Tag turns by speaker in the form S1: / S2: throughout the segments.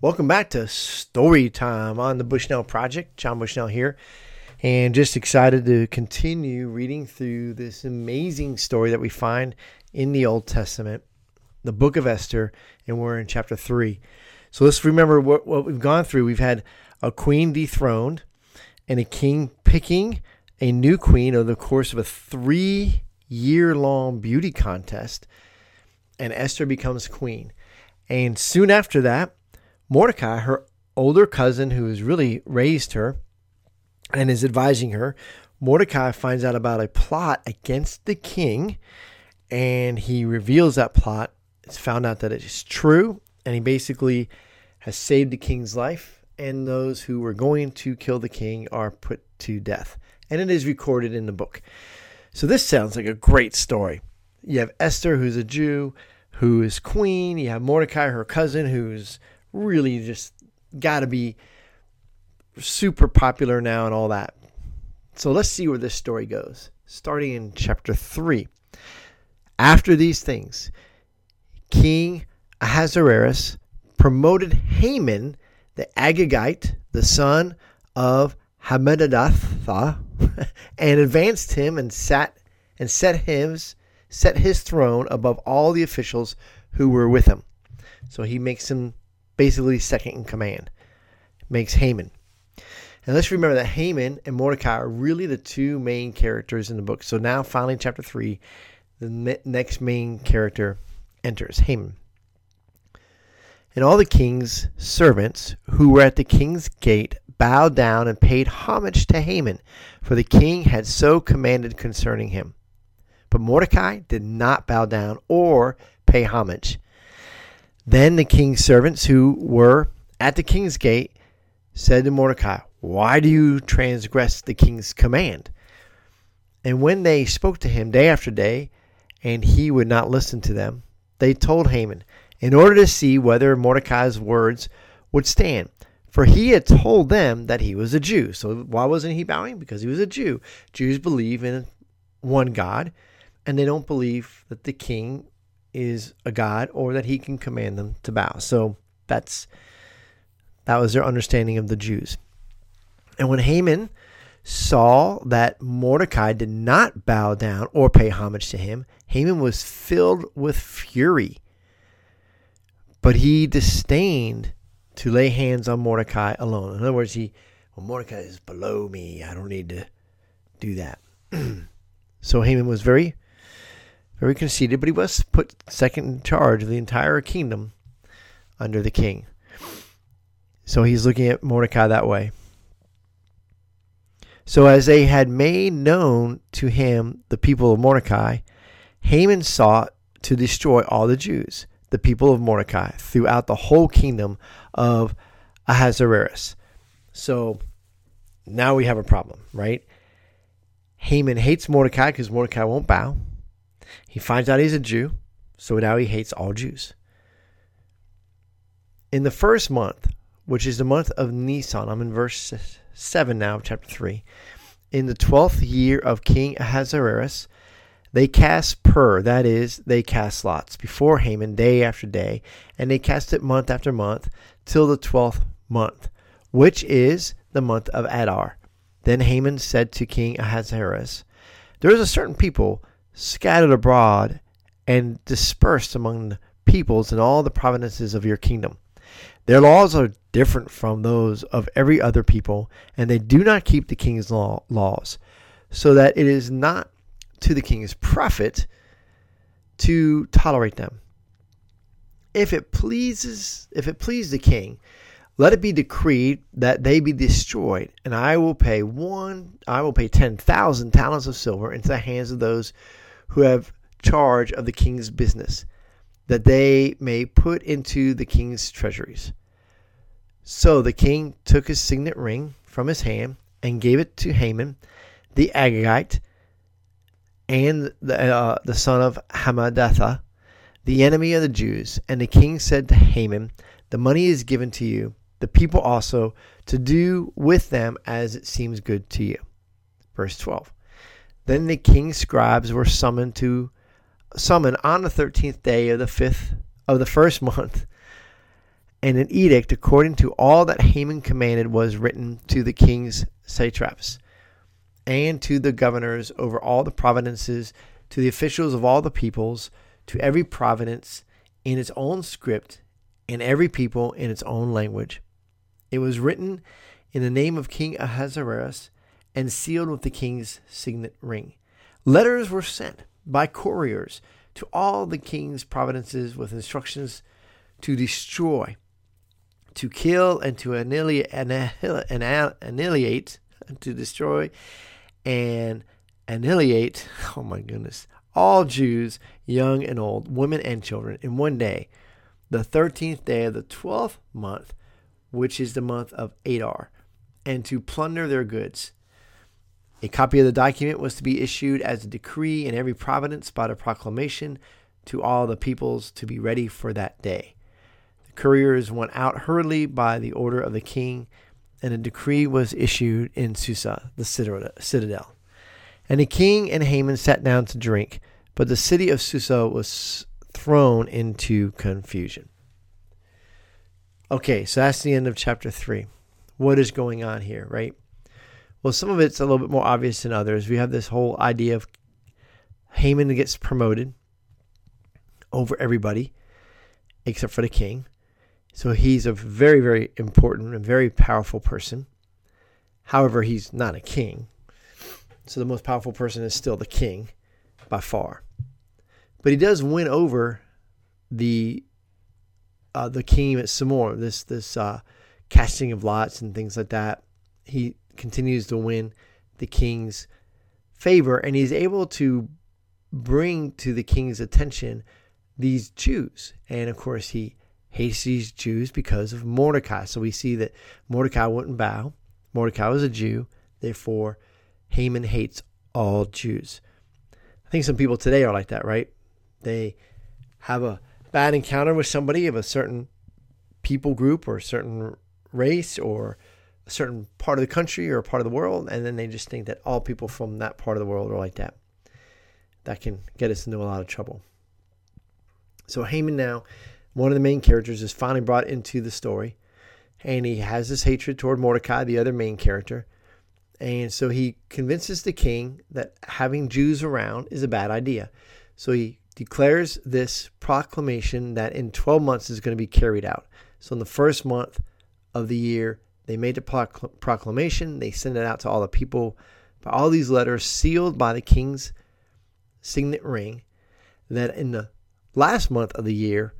S1: Welcome back to Story Time on the Bushnell Project. John Bushnell here, and just excited to continue reading through this amazing story that we find in the Old Testament, the book of Esther, and we're in chapter 3. So let's remember what, what we've gone through. We've had a queen dethroned and a king picking a new queen over the course of a three year long beauty contest, and Esther becomes queen. And soon after that, Mordecai, her older cousin who has really raised her and is advising her, Mordecai finds out about a plot against the king and he reveals that plot. It's found out that it is true and he basically has saved the king's life and those who were going to kill the king are put to death. And it is recorded in the book. So this sounds like a great story. You have Esther, who's a Jew, who is queen. You have Mordecai, her cousin, who's really just got to be super popular now and all that. So let's see where this story goes. Starting in chapter 3. After these things, King Ahasuerus promoted Haman the Agagite, the son of Hammedatha, and advanced him and sat and set his set his throne above all the officials who were with him. So he makes him basically second in command, makes Haman. And let's remember that Haman and Mordecai are really the two main characters in the book. So now, finally, chapter 3, the next main character enters Haman. And all the king's servants who were at the king's gate bowed down and paid homage to Haman, for the king had so commanded concerning him. But Mordecai did not bow down or pay homage. Then the king's servants who were at the king's gate said to Mordecai, Why do you transgress the king's command? And when they spoke to him day after day, and he would not listen to them, they told Haman, in order to see whether Mordecai's words would stand. For he had told them that he was a Jew. So why wasn't he bowing? Because he was a Jew. Jews believe in one God, and they don't believe that the king is a god or that he can command them to bow. So that's that was their understanding of the Jews. And when Haman saw that Mordecai did not bow down or pay homage to him, Haman was filled with fury. But he disdained to lay hands on Mordecai alone. In other words, he, well, Mordecai is below me. I don't need to do that. so Haman was very very conceited, but he was put second in charge of the entire kingdom under the king. So he's looking at Mordecai that way. So as they had made known to him the people of Mordecai, Haman sought to destroy all the Jews, the people of Mordecai, throughout the whole kingdom of Ahasuerus. So now we have a problem, right? Haman hates Mordecai because Mordecai won't bow. He finds out he's a Jew, so now he hates all Jews. In the first month, which is the month of Nisan, I'm in verse 7 now, chapter 3. In the twelfth year of King Ahasuerus, they cast pur, that is, they cast lots, before Haman day after day, and they cast it month after month, till the twelfth month, which is the month of Adar. Then Haman said to King Ahasuerus, There is a certain people scattered abroad and dispersed among the peoples in all the provinces of your kingdom. Their laws are different from those of every other people, and they do not keep the king's law, laws, so that it is not to the king's profit to tolerate them. If it pleases, if it please the king, let it be decreed that they be destroyed, and I will pay one, I will pay ten thousand talents of silver into the hands of those who have charge of the king's business, that they may put into the king's treasuries. So the king took his signet ring from his hand and gave it to Haman the Agagite and the, uh, the son of Hammedatha, the enemy of the Jews. And the king said to Haman, The money is given to you, the people also, to do with them as it seems good to you. Verse 12. Then the king's scribes were summoned to summon on the thirteenth day of the fifth of the first month, and an edict according to all that Haman commanded was written to the king's satraps and to the governors over all the provinces, to the officials of all the peoples, to every province in its own script, and every people in its own language. It was written in the name of King Ahasuerus and sealed with the king's signet ring. Letters were sent by couriers to all the king's provinces with instructions to destroy, to kill, and to annihilate, annihilate to destroy and annihilate, oh my goodness, all Jews, young and old, women and children, in one day, the 13th day of the 12th month, which is the month of Adar, and to plunder their goods. A copy of the document was to be issued as a decree in every province by a proclamation to all the peoples to be ready for that day. The couriers went out hurriedly by the order of the king, and a decree was issued in Susa, the citadel. And the king and Haman sat down to drink, but the city of Susa was thrown into confusion. Okay, so that's the end of chapter 3. What is going on here, right? Well, some of it's a little bit more obvious than others. We have this whole idea of Haman gets promoted over everybody except for the king. So he's a very, very important and very powerful person. However, he's not a king. So the most powerful person is still the king by far. But he does win over the uh, the king at some more. This this uh, casting of lots and things like that. He continues to win the king's favor, and he's able to bring to the king's attention these Jews. And of course, he hates these Jews because of Mordecai. So we see that Mordecai wouldn't bow. Mordecai was a Jew, therefore, Haman hates all Jews. I think some people today are like that, right? They have a bad encounter with somebody of a certain people group or a certain race or a certain part of the country or a part of the world, and then they just think that all people from that part of the world are like that. That can get us into a lot of trouble. So Haman now, one of the main characters, is finally brought into the story, and he has this hatred toward Mordecai, the other main character. And so he convinces the king that having Jews around is a bad idea. So he declares this proclamation that in 12 months is going to be carried out. So in the first month of the year, they made the proclamation, they send it out to all the people by all these letters sealed by the king's signet ring that in the last month of the year,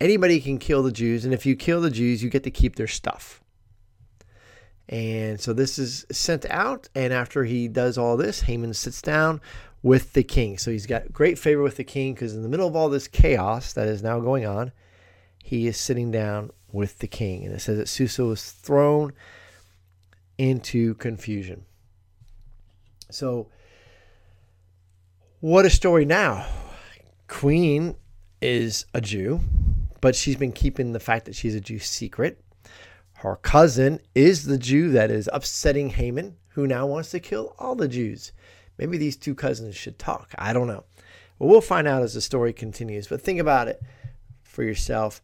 S1: anybody can kill the Jews. And if you kill the Jews, you get to keep their stuff. And so this is sent out. And after he does all this, Haman sits down with the king. So he's got great favor with the king because in the middle of all this chaos that is now going on, he is sitting down with the king. And it says that Susa was thrown into confusion. So, what a story now. Queen is a Jew, but she's been keeping the fact that she's a Jew secret. Her cousin is the Jew that is upsetting Haman, who now wants to kill all the Jews. Maybe these two cousins should talk. I don't know. Well, we'll find out as the story continues. But think about it for yourself.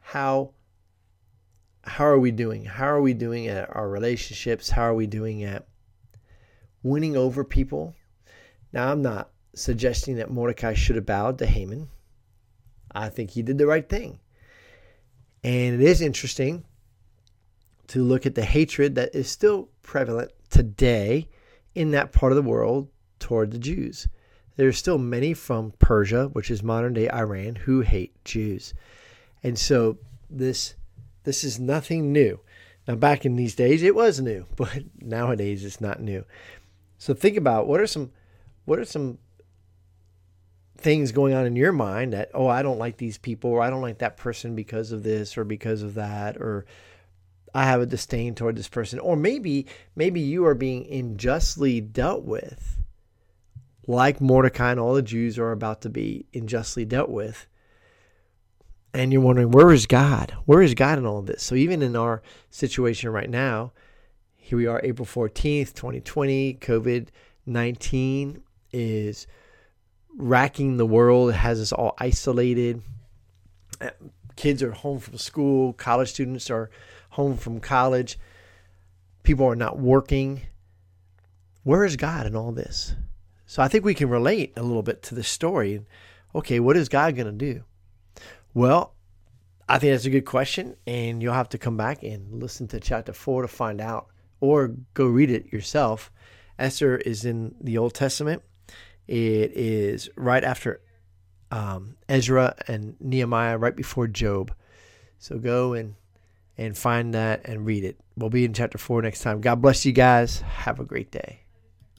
S1: How how are we doing? How are we doing at our relationships? How are we doing at winning over people? Now, I'm not suggesting that Mordecai should have bowed to Haman. I think he did the right thing. And it is interesting to look at the hatred that is still prevalent today in that part of the world toward the Jews. There are still many from Persia, which is modern day Iran, who hate Jews. And so this this is nothing new. Now back in these days it was new, but nowadays it's not new. So think about what are some what are some things going on in your mind that oh I don't like these people or I don't like that person because of this or because of that or I have a disdain toward this person. Or maybe, maybe you are being unjustly dealt with, like Mordecai and all the Jews are about to be unjustly dealt with. And you're wondering, where is God? Where is God in all of this? So even in our situation right now, here we are, April 14th, 2020, COVID 19 is racking the world, it has us all isolated uh, kids are home from school, college students are home from college, people are not working. Where is God in all this? So I think we can relate a little bit to this story. Okay, what is God going to do? Well, I think that's a good question, and you'll have to come back and listen to chapter four to find out, or go read it yourself. Esther is in the Old Testament. It is right after um, Ezra and Nehemiah, right before Job. So go and and find that and read it. We'll be in chapter four next time. God bless you guys. Have a great day.